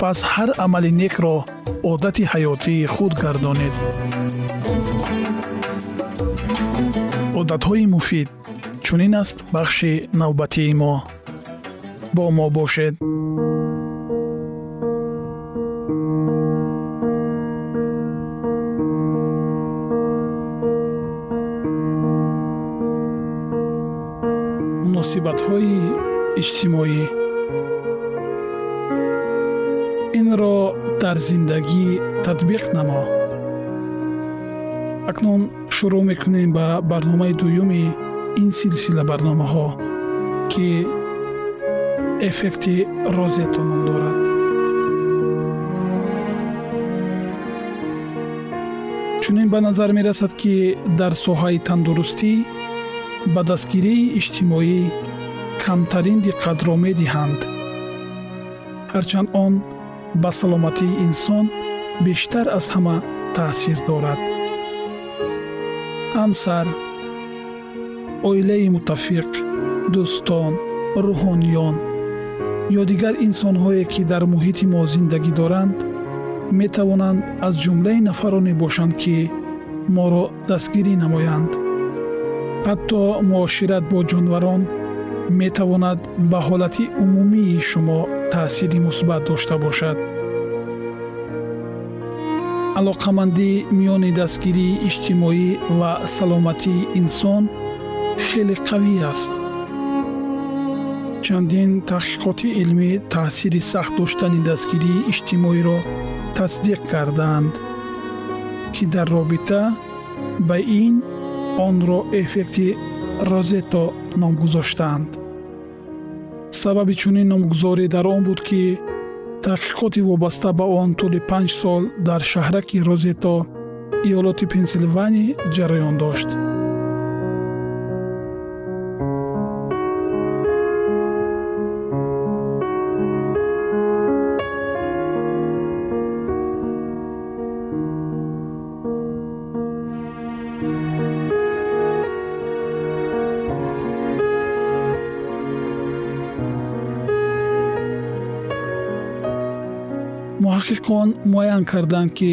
пас ҳар амали некро одати ҳаётии худ гардонед. Одатҳои муфид чунин аст бахши навбатии мо? Бо мо бошед. Муносибатҳои иҷтимоӣ дар зиндагӣ татбиқ намо. Акнун шурӯъ мекунем ба барномаи дуюми ин силсила барномаҳо ки эффекти розето ном дорад. Чунин ба назар мерасад ки дар соҳаи тандурустӣ ба дастгирии иҷтимоӣ камтарин диққатро медиҳанд. Ҳарчанд он ба саломатии инсон бештар аз ҳама таъсир дорад. Ҳамсар оилаи муттафиқ дӯстон рӯҳониён ё дигар инсонҳое ки дар муҳити мо зиндагӣ доранд метавонанд аз ҷумлаи нафароне бошанд ки моро дастгирӣ намоянд. Ҳатто муошират бо ҷонварон метавонад ба ҳолати умумии шумо таъсири мусбат дошта бошад. Алоқамандӣ миёни дастгирии иҷтимоӣ ва саломатии инсон хеле қавӣ аст. Чандин таҳқиқоти илмӣ таъсири сахт доштани дастгирии иҷтимоиро тасдиқ кардаанд ки дар робита ба ин онро эффекти розето ном гузоштаанд сабаби чунин номгузорӣ дар он буд ки таҳқиқоти вобаста ба он тӯли панҷ сол дар шаҳраки розето иёлоти пенсилвания ҷараён дошт муҳаққиқон муайян карданд ки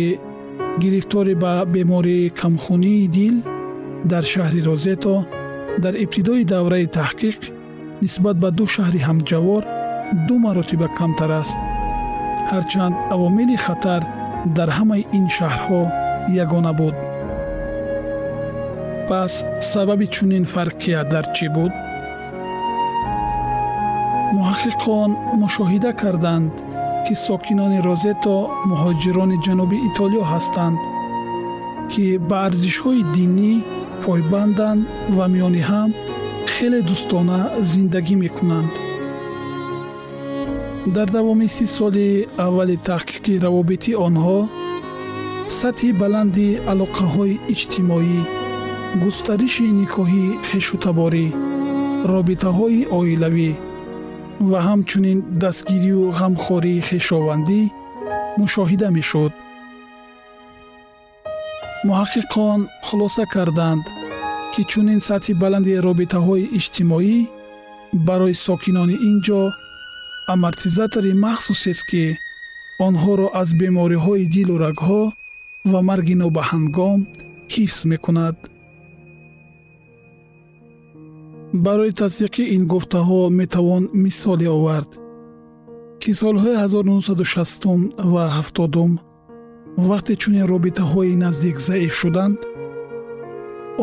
гирифторӣ ба бемории камхунии дил дар шаҳри розето дар ибтидои давраи таҳқиқ нисбат ба ду шаҳри ҳамҷавор ду маротиба камтар аст. ҳарчанд авомили хатар дар ҳамаи ин шаҳрҳо ягона буд. пас сабаби чунин фарқия дар чӣ буд? муҳаққиқон мушоҳида карданд ки сокинони розето муҳоҷирони ҷануби итолиё ҳастанд ки ба арзишҳои динӣ пойбанданд ва миёни ҳам хеле дӯстона зиндагӣ мекунанд. Дар давоми си соли аввали таҳқиқи равобити онҳо сатҳи баланди алоқаҳои иҷтимоӣ густариши никоҳи хешутаборӣ робитаҳои оилавӣ ва ҳамчунин дастгирию ғамхории хешовандӣ мушоҳида мешуд. Муҳаққиқон хулоса карданд ки чунин сатҳи баланди робитаҳои иҷтимоӣ барои сокинони ин ҷо амортизатори махсусест ки онҳоро аз бемориҳои дилу рагҳо ва марги нобаҳангом ҳифз мекунад барои тасдиқи ин гуфтаҳо метавон мисоле овард ки солҳои 1960 ва 70 вақте чунин робитаҳои наздик заиф шуданд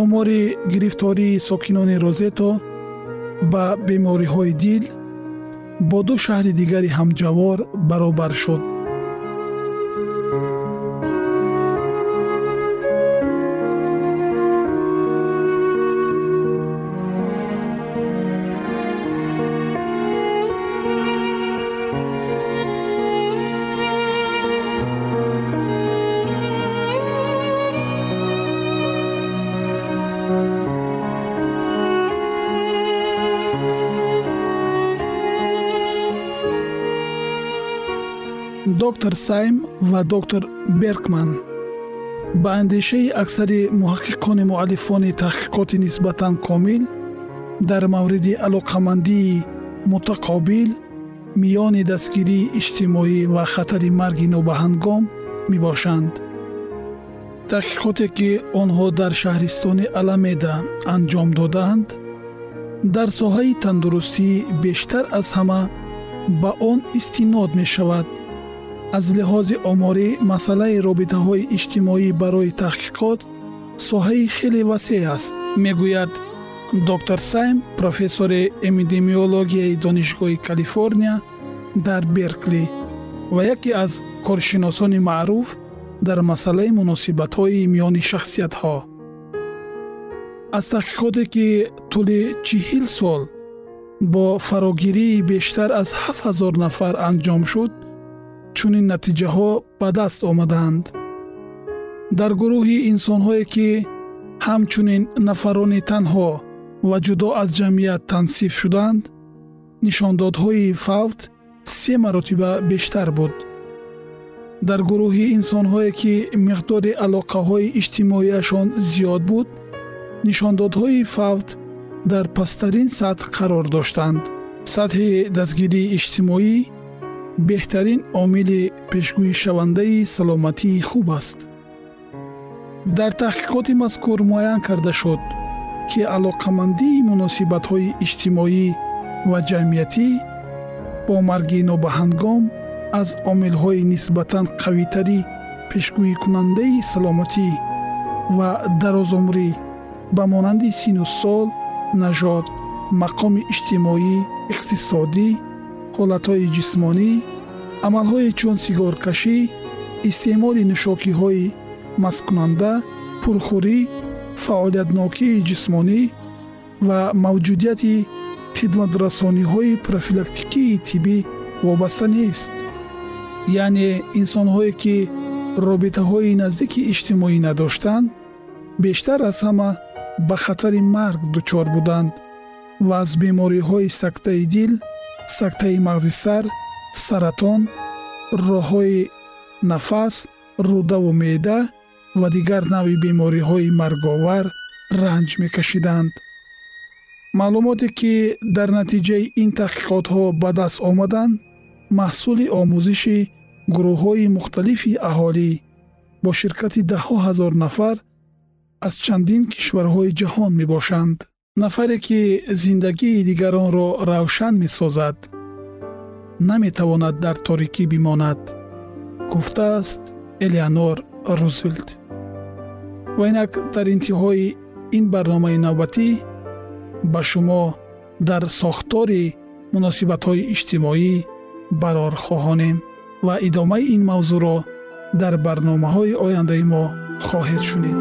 омори гирифтории сокинони розето ба бемориҳои дил бо ду шаҳри дигари ҳамҷавор баробар шуд доктор сайм ва доктор беркман ба андешаи аксари муҳаққиқони муаллифони таҳқиқоти нисбатан комил дар мавриди алоқамандии мутақобил миёни дастгирии иҷтимоӣ ва хатари марги нобаҳангом мебошанд. Таҳқиқоте ки онҳо дар шаҳристони аламеда анҷом доданд дар соҳаи тандурустӣ бештар аз ҳама ба он истинод мешавад аз лиҳози оморӣ масъалаи робитаҳои иҷтимоӣ барои таҳқиқот соҳаи хеле васеъ аст. Мегӯяд доктор сайм профессори эпидемиологияи донишгоҳи калифорния дар беркли ва яке аз коршиносони маъруф дар масъалаи муносибатҳои миёни шахсиятҳо. Аз таҳқиқоте ки тӯли чиҳил сол бо фарогирии бештар аз ҳафт ҳазор нафар анҷом шуд чунин натиҷаҳо ба даст омаданд. Дар гурӯҳи инсонҳое ки ҳамчунин нафарони танҳо ва ҷудо аз ҷамъият тансиф шуданд нишондодҳои фавт се маротиба бештар буд. Дар гурӯҳи инсонҳое ки миқдори алоқаҳои иҷтимоияшон зиёд буд нишондодҳои фавт дар пасттарин сатҳ қарор доштанд. Сатҳи дастгирии иҷтимоӣ беҳтарин омили пешгӯишавандаи саломатии хуб аст. Дар таҳқиқоти мазкур муайян карда шуд ки алоқамандии муносибатҳои иҷтимоӣ ва ҷамъиятӣ бо марги нобаҳангом аз омилҳои нисбатан қавитари пешгӯикунандаи саломатӣ ва дарозумрӣ ба монанди сину сол нажод мақоми иҷтимоӣ иқтисодӣ ҳолатҳои ҷисмонӣ амалҳое чун сигоркашӣ истеъмоли нӯшокиҳои масткунанда пурхӯрӣ фаъолиятнокии ҷисмонӣ ва мавҷудияти хидматрасониҳои профилактикии тиббӣ вобаста нест. Яъне инсонҳое ки робитаҳои наздики иҷтимоӣ надоштанд бештар аз ҳама ба хатари марг дучор буданд ва аз бемориҳои сактаи дил сактаи мағзи сар саратон роҳҳои нафас рӯдаву меъда ва дигар навъи бемориҳои марговар ранҷ мекашиданд. Маълумоте ки дар натиҷаи ин таҳқиқотҳо ба даст омаданд маҳсули омӯзиши гурӯҳҳои мухталифи аҳолӣ бо ширкати даҳҳо ҳазор нафар аз чандин кишварҳои ҷаҳон мебошанд нафаре ки зиндагии дигаронро равшан месозад наметавонад дар торикӣ бимонад гуфтааст элеонор рузвелт ва инак дар интиҳои ин барномаи навбатӣ ба шумо дар сохтори муносибатҳои иҷтимоӣ барор хоҳонем ва идомаи ин мавзӯъро дар барномаҳои ояндаи мо хоҳед шунид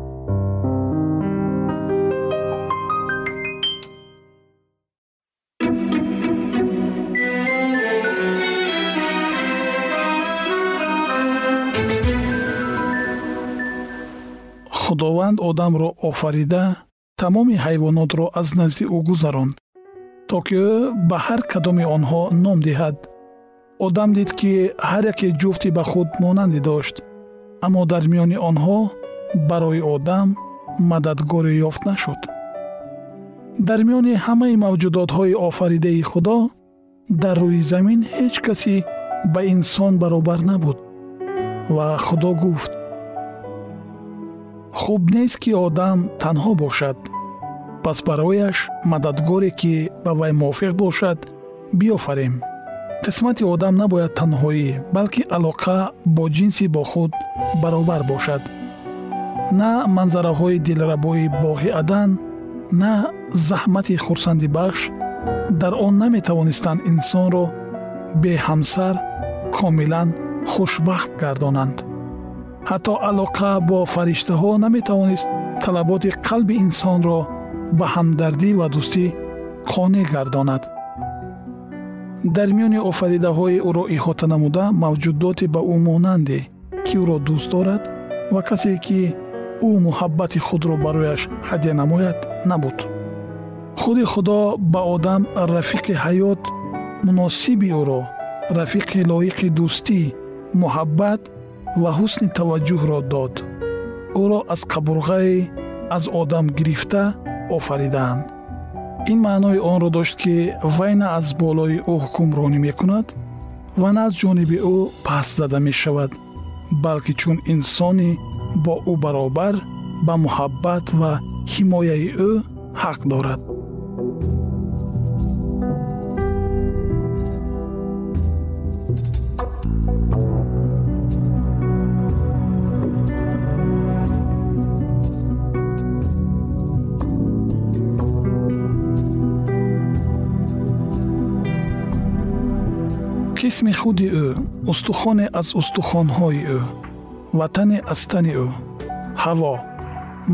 худованд одамро офарида тамоми ҳайвонотро аз назди ӯ гузаронд то ки ӯ ба ҳар кадоми онҳо ном диҳад. Одам дид ки ҳар яке ҷуфти ба худ монандӣ дошт аммо дар миёни онҳо барои одам мададгоре ёфт нашуд. Дар миёни ҳамаи мавҷудотҳои офаридаи худо дар рӯи замин ҳеҷ касе ба инсон баробар набуд ва худо гуфт хуб нест ки одам танҳо бошад. Пас барояш мададгоре ки ба вай мувофиқ бошад биёфарем. Қисмати одам набояд танҳоӣ балки алоқа бо ҷинси бо худ баробар бошад. На манзараҳои дилрабои боғи адан на заҳмати хурсандибахш дар он наметавонистанд инсонро беҳамсар комилан хушбахт гардонанд ҳатто алоқа бо фариштаҳо наметавонист талаботи қалби инсонро ба ҳамдардӣ ва дӯстӣ қонеъ гардонад. Дар миёни офаридаҳои ӯро иҳота намуда мавҷудоте ба ӯ монанде ки ӯро дӯст дорад ва касе ки ӯ муҳаббати худро барояш ҳадя намояд набуд. Худи худо ба одам рафиқи ҳаёт муносиби ӯро рафиқи лоиқи дӯстӣ муҳаббат ва ҳусни таваҷҷӯҳро дод. Ӯро аз қабурғае аз одам гирифта офаридаанд. Ин маънои онро дошт ки вай на аз болои ӯ ҳукмронӣ мекунад ва на аз ҷониби ӯ паст зада мешавад балки чун инсони бо ӯ баробар ба муҳаббат ва ҳимояи ӯ ҳақ дорад ҷисми худи ӯ устухоне аз устухонҳои ӯ ватане аз тани ӯ. Ҳаво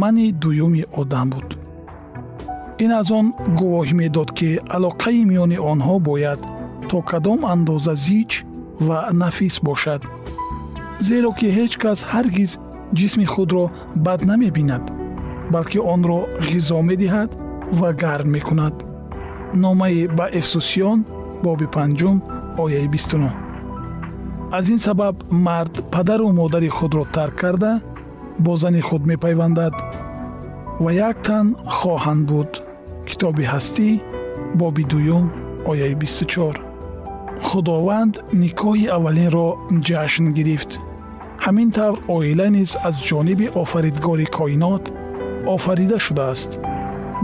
мани дуюми одам буд. Ин аз он гувоҳӣ медод ки алоқаи миёни онҳо бояд то кадом андоза зич ва нафис бошад. Зеро ки ҳеҷ кас ҳаргиз ҷисми худро бад намебинад балки онро ғизо медиҳад ва гарм мекунад. Номаи ба эфсусиён боби панҷум ояи бистунӯ аз ин сабаб мард падару модари худро тарк карда бо зани худ мепайвандад ва як тан хоҳанд буд китоби ҳастӣ боби дуюм ояи бисту чор худованд никоҳи аввалинро ҷашн гирифт ҳамин тавр оила низ аз ҷониби офаридгори коинот офарида шудааст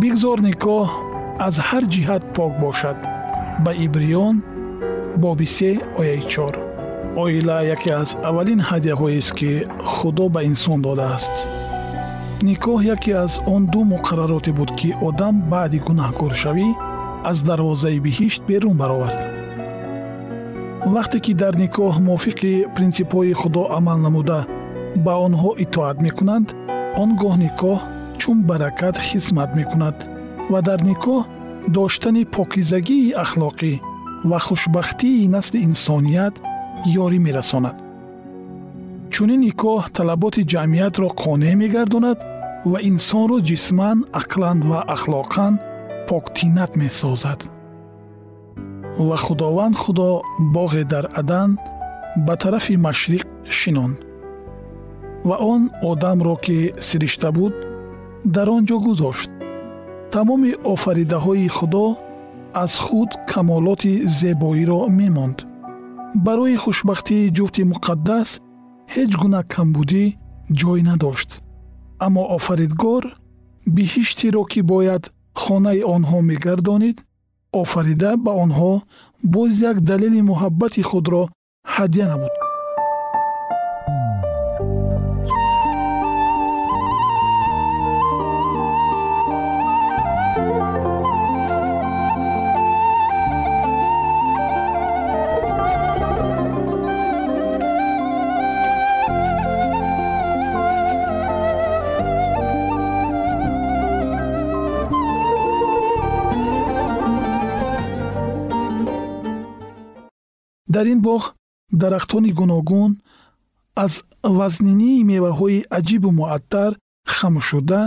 бигзор никоҳ аз ҳар ҷиҳат пок бошад ба ибриён боби се ояи чор. Оила яке аз аввалин ҳадияҳоест ки худо ба инсон додааст. Никоҳ яке аз он ду муқаррароте буд ки одам баъди гунаҳкоршавӣ аз дарвозаи биҳишт берун баровард. Вақте ки дар никоҳ мувофиқи принсипҳои худо амал намуда ба онҳо итоат мекунанд он гоҳ никоҳ чун баракат хизмат мекунад ва дар никоҳ доштани покизагии ахлоқӣ ва хушбахтии насли инсоният ёрӣ мерасонад. Чунин никоҳ талаботи ҷамъиятро қонеъ мегардонад ва инсонро ҷисман ақлан ва ахлоқан поктинат месозад. Ва худованд худо боғе дар адан ба тарафи машриқ шинонд ва он одамро ки сиришта буд дар он ҷо гузошт. Тамоми офаридаҳои худо аз худ камолоти зебоиро мемонд. Барои хушбахтии ҷуфти муқаддас ҳеҷ гуна камбудӣ ҷой надошт. Аммо офаридгор биҳиштиро ки бояд хонаи онҳо мегардонид офарида ба онҳо боз як далели муҳаббати худро ҳадя намуд дар ин боғ дарахтони гуногун аз вазнинии меваҳои аҷибу муаттар хамшуда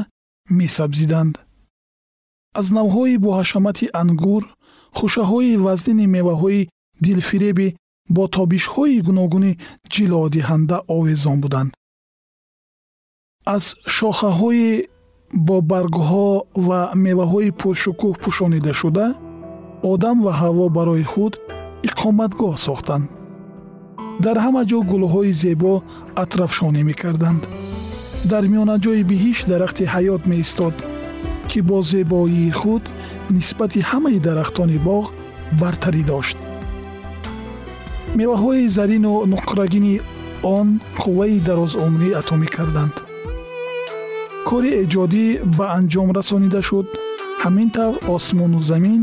месабзиданд. Аз навъҳои боҳашамати ангур хушаҳои вазнини меваҳои дилфиреби бо тобишҳои гуногуни ҷилодиҳанда овезон буданд. Аз шохаҳои бо баргҳо ва меваҳои пуршукӯҳ пӯшонидашуда одам ва ҳаво барои худ иқоматгоҳ сохтанд. Дар ҳама ҷо гулҳои зебо атрафшонӣ мекарданд. Дар миёнаҷои биҳиш дарахти ҳаёт меистод ки бо зебоии худ нисбати ҳамаи дарахтони боғ бартарӣ дошт. Меваҳои зарину нуқрагини он қувваи дарозумрӣ ато мекарданд кори эҷодӣ ба анҷом расонида шуд. Ҳамин тавр осмону замин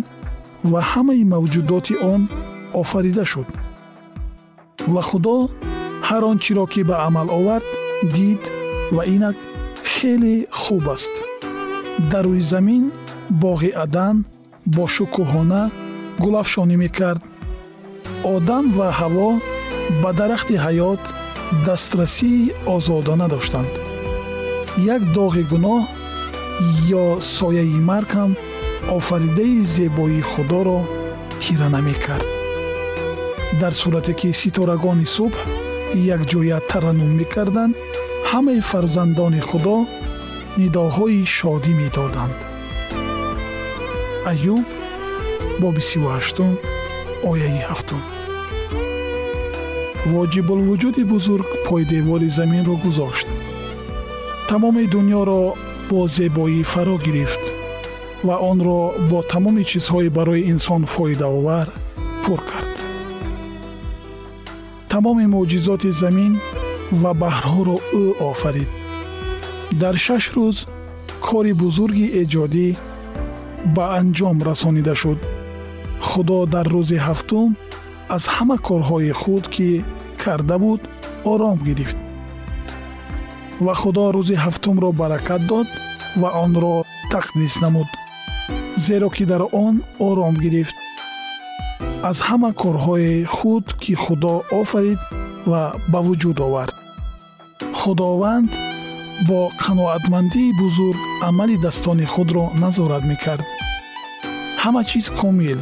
ва ҳамаи мавҷудоти он офарида шуд. Ва худо ҳар он чиро ки ба амал овард дид ва инак хеле хуб аст. Дар рӯи замин боғи адан бо шукӯҳона гулафшонӣ мекард. Одам ва ҳаво ба дарахти ҳаёт дастрасии озодона доштанд як доғи гуноҳ ё сояи марг ҳам офаридаи зебоии худоро тира намекард дар сурате ки ситорагони субҳ якҷоя тараннум мекарданд ҳамаи фарзандони худо нидоҳои шодӣ медоданд. Аюб боби сивҳаштум ояи ҳафтум. Воҷибулвуҷуди бузург пойдевори заминро гузошт. Тамоми дуньёро бо зебоӣ фаро гирифт ва онро бо тамоми чизҳои барои инсон фоидаовар пур кард тамоми мӯъҷизоти замин ва баҳрҳоро ӯ офарид. Дар шаш рӯз кори бузурги эҷодӣ ба анҷом расонида шуд. Худо дар рӯзи ҳафтум аз ҳама корҳои худ ки карда буд ором гирифт. Ва худо рӯзи ҳафтумро баракат дод ва онро тақдис намуд зеро ки дар он ором гирифт аз ҳама корҳои худ ки худо офарид ва ба вуҷуд овард. Худованд бо қаноатмандии бузург амалидастони худро назорат мекард. Ҳама чиз комил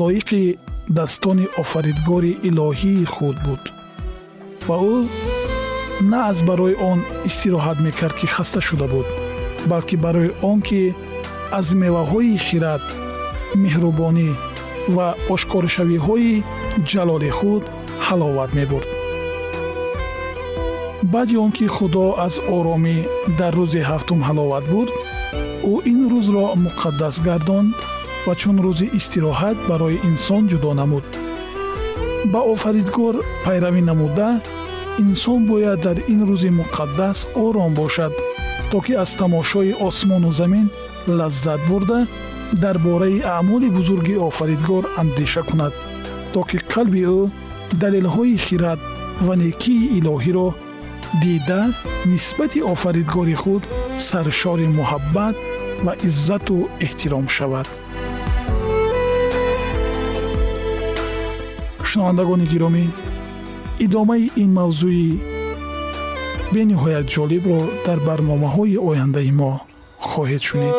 лоиқи daстони офаридгори илоҳии худ буд. Ва ӯ на аз барои он истироҳат мекард ки хаста шуда буд балки барои он ки аз меваҳои хирад меҳрубонӣ ва ошкоршавиҳои ҷалоли худ ҳаловат мебурд. Баъди он ки худо аз оромӣ дар рӯзи ҳафтум ҳаловат бурд ӯ ин рӯзро муқаддас гардонд ва чун рӯзи истироҳат барои инсон ҷудо намуд. Ба офаридгор пайравӣ намуда инсон бояд дар ин рӯзи муқаддас ором бошад то ки аз тамошои осмону замин лаззат бурда дар бораи аъмоли бузурги офаридгор андеша кунад то ки қалби ӯ далелҳои хирад ва некии илоҳиро дида нисбати офаридгори худ саршори муҳаббат ва иззату эҳтиром шавад. Шунавандагони гиромӣ идомаи ин мавзӯи бениҳоят ҷолибро дар барномаҳои ояндаи мо хоҳед шунид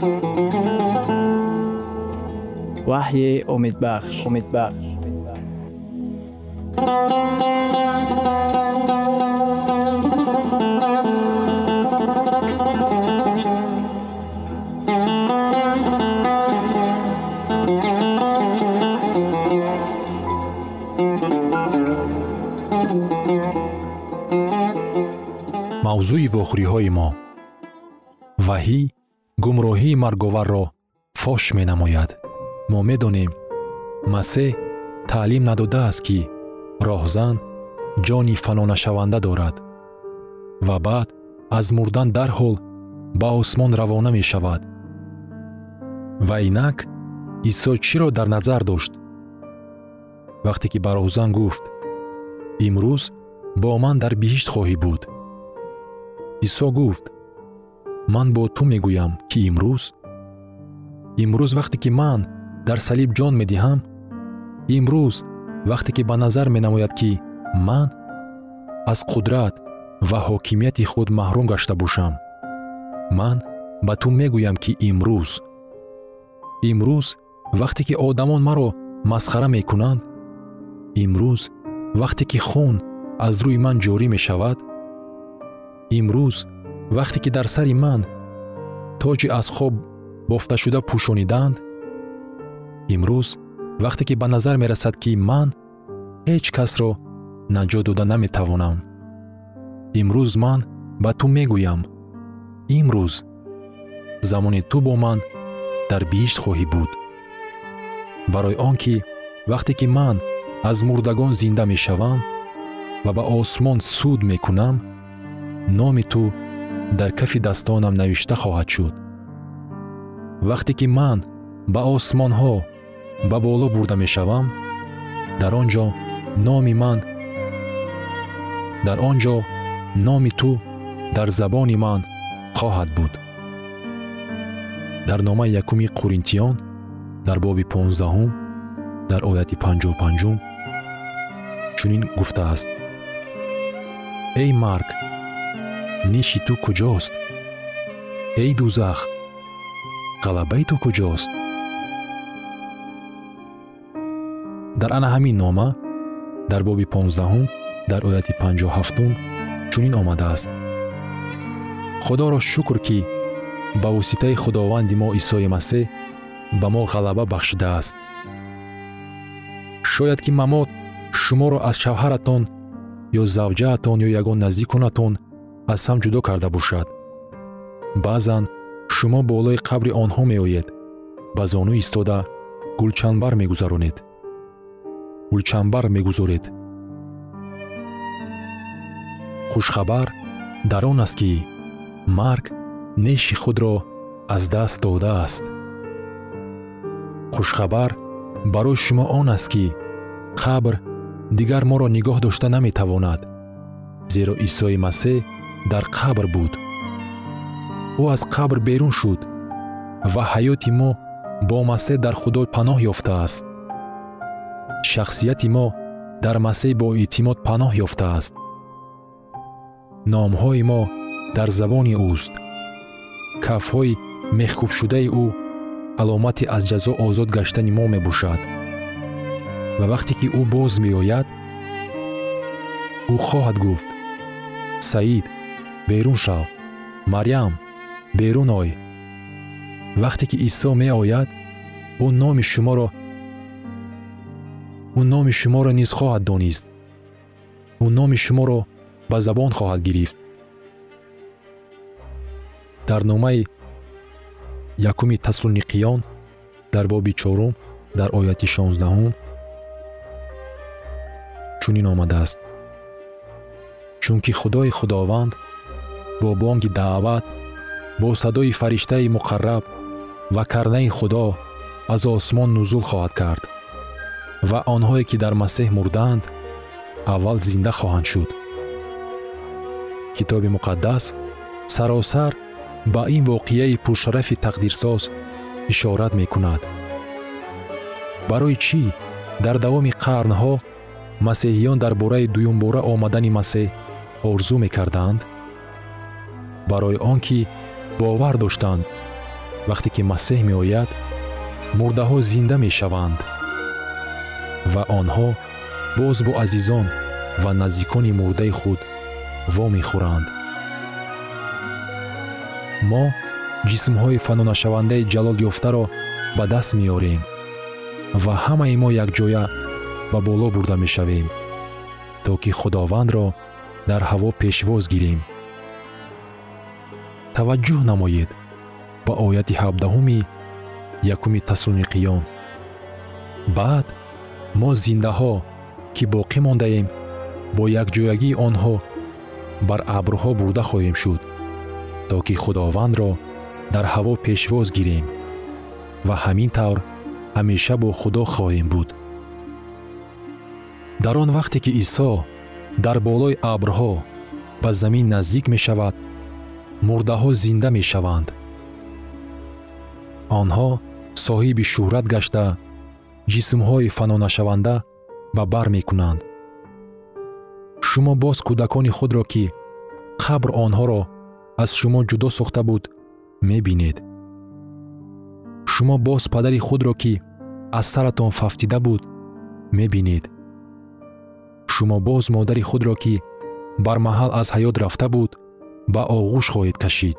ва таъин кардааст ваҳйи умедбахш умедбахш мавзӯи вохӯриҳои мо ваҳӣ гумроҳии марговарро фош менамояд. Мо медонем масеҳ таълим надодааст ки роҳзан ҷони фанонашаванда дорад ва баъд аз мурдан дарҳол ба осмон равона мешавад. Ва инак исо чиро дар назар дошт? Вақте ки ба роҳзан гуфт имрӯз бо ман дар биҳишт хоҳӣ буд исо гуфт ман бо ту мегӯям ки имрӯз. Имрӯз вақте ки ман дар салиб ҷон медиҳам имрӯз вақте ки ба назар менамояд ки ман аз қудрат ва ҳокимияти худ маҳрум гашта бошам. Ман ба ту мегӯям ки имрӯз. Имрӯз вақте ки одамон маро масхара мекунанд имрӯз вақте ки хун аз рӯи ман ҷорӣ мешавад имрӯз вақте ки дар сари ман тоҷи аз хоб бофташуда пӯшониданд имрӯз вақте ки ба назар мерасад ки ман ҳеҷ касро наҷот дода наметавонам имрӯз ман ба ту мегӯям имрӯз замони ту бо ман дар биҳишт хоҳӣ буд. Барои он ки вақте ки ман аз мурдагон зинда мешавам ва ба осмон суд мекунам номи ту дар кафи дастонам навишта хоҳад шуд? Вақте ки ман ба осмонҳо ба боло бурда мешавам дар он ҷо номи ман дар он ҷо номи ту дар забони ман хоҳад буд. Дар номаи якуми қуринтиён дар боби понздаҳум дар ояти панҷоҳу панҷум чунин гуфтааст. Эй марг ниши ту куҷост? Эй дузах ғалабаи ту куҷост? Дар ана ҳамин нома дар боби понздаҳум дар ояти панҷоҳу ҳафтум чунин омадааст. Худоро шукр ки ба воситаи худованди мо исои масеҳ ба мо ғалаба бахшидааст. Шояд ки мамот шуморо аз шавҳаратон ё завҷаатон ё ягон наздиконатон аз ҳам ҷудо карда бошад. Баъзан шумо болои қабри онҳо меоед. Ба зону истода гулчанбар мегузаронед. Гулчанбар мегузоред. Хушхабар дар он аст ки марг неши худро аз даст додааст хушхабар барои шумо он аст ки қабр дигар моро нигоҳ дошта наметавонад зеро исои масеҳ дар қабр буд. Ӯ аз қабр берун шуд ва ҳаёти мо бо масеҳ дар худо паноҳ ёфтааст. Шахсияти мо дар масеҳ бо эътимод паноҳ ёфтааст. Номҳои мо дар забони ӯст. Кафҳои мехкӯбшудаи ӯ аломати аз ҷазо озод гаштани мо мебошад. Ва вақте ки ӯ боз меояд ӯ хоҳад гуфт саид берун шав марьям берун ой вақте ки исо меояд ӯ номи шуморо ӯ номи шуморо низ хоҳад донист ӯ номи шуморо ба забон хоҳад гирифт дар номаи якуми тасуниқиён дар боби чорум дар ояти шонздаҳум чунин омадааст чунки худои худованд бо бонги даъват бо садои фариштаи муқарраб ва карнаи худо аз осмон нузул хоҳад кард ва онҳое ки дар масеҳ мурдаанд аввал зинда хоҳанд шуд. Китоби муқаддас саросар ба ин воқеаи пуршарафи тақдирсоз ишорат мекунад. Барои чӣ? Дар давоми қарнҳо масеҳиён дар бораи дуюмбора омадани масеҳ орзу мекарданд барои он ки бовар доштанд. Вақте ки масеҳ меояд мурдаҳо зинда мешаванд ва онҳо боз бо азизон ва наздикони мурдаи худ вомехӯранд мо ҷисмҳои фанонашавандаи ҷалол ёфтаро ба даст меорем ва ҳамаи мо якҷоя ба боло бурда мешавем то ки худовандро дар ҳаво пешвоз гирем таваҷҷӯҳ намоед. Ба ояти ҳабдаҳуми якуми тасуниқиён. Баъд мо зиндаҳо ки боқӣ мондаем бо якҷоягии онҳо бар абрҳо бурда хоҳем шуд то ки худовандро дар ҳаво пешвоз гирем ва ҳамин тавр ҳамеша бо худо хоҳем буд. Дар он вақте ки исо дар болои абрҳо ба замин наздик мешавад мурдаҳо зинда мешаванд. Онҳо соҳиби шӯҳрат гашта ҷисмҳои фанонашаванда ба бар мекунанд. Шумо боз кӯдакони худро ки қабр онҳоро аз шумо ҷудо сохта буд мебинед. Шумо боз падари худро ки аз саратон фафтида буд мебинед. Шумо боз модари худро ки бармаҳал аз ҳаёт рафта буд ба оғӯш хоҳед кашид.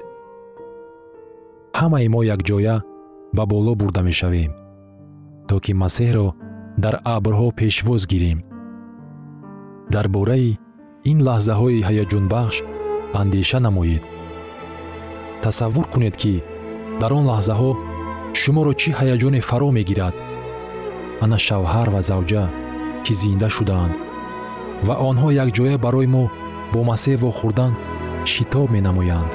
Ҳамаи мо якҷоя ба боло бурда мешавем то ки масеҳро дар абрҳо пешвоз гирем. Дар бораи ин лаҳзаҳои ҳаяҷонбахш андеша намоед. Тасаввур кунед ки дар он лаҳзаҳо шуморо чӣ ҳаяҷоне фаро мегирад? Ана шавҳар ва завҷа ки зинда шудаанд. Ва онҳо якҷоя барои мо бо масеҳ вохӯрдан шитоб менамоянд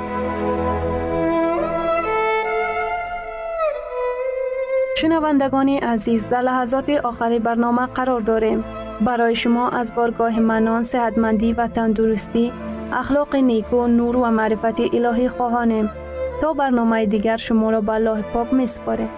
шунавандагони азиз дар лаҳазоти охари барнома қарор дорем барои шумо аз боргоҳи манон сеҳатмандӣ ва тандурустӣ ахлоқи неку нур ва маърифати илоҳӣ хоҳонем то барномаи дигар шуморо ба аллоҳи пок месупорем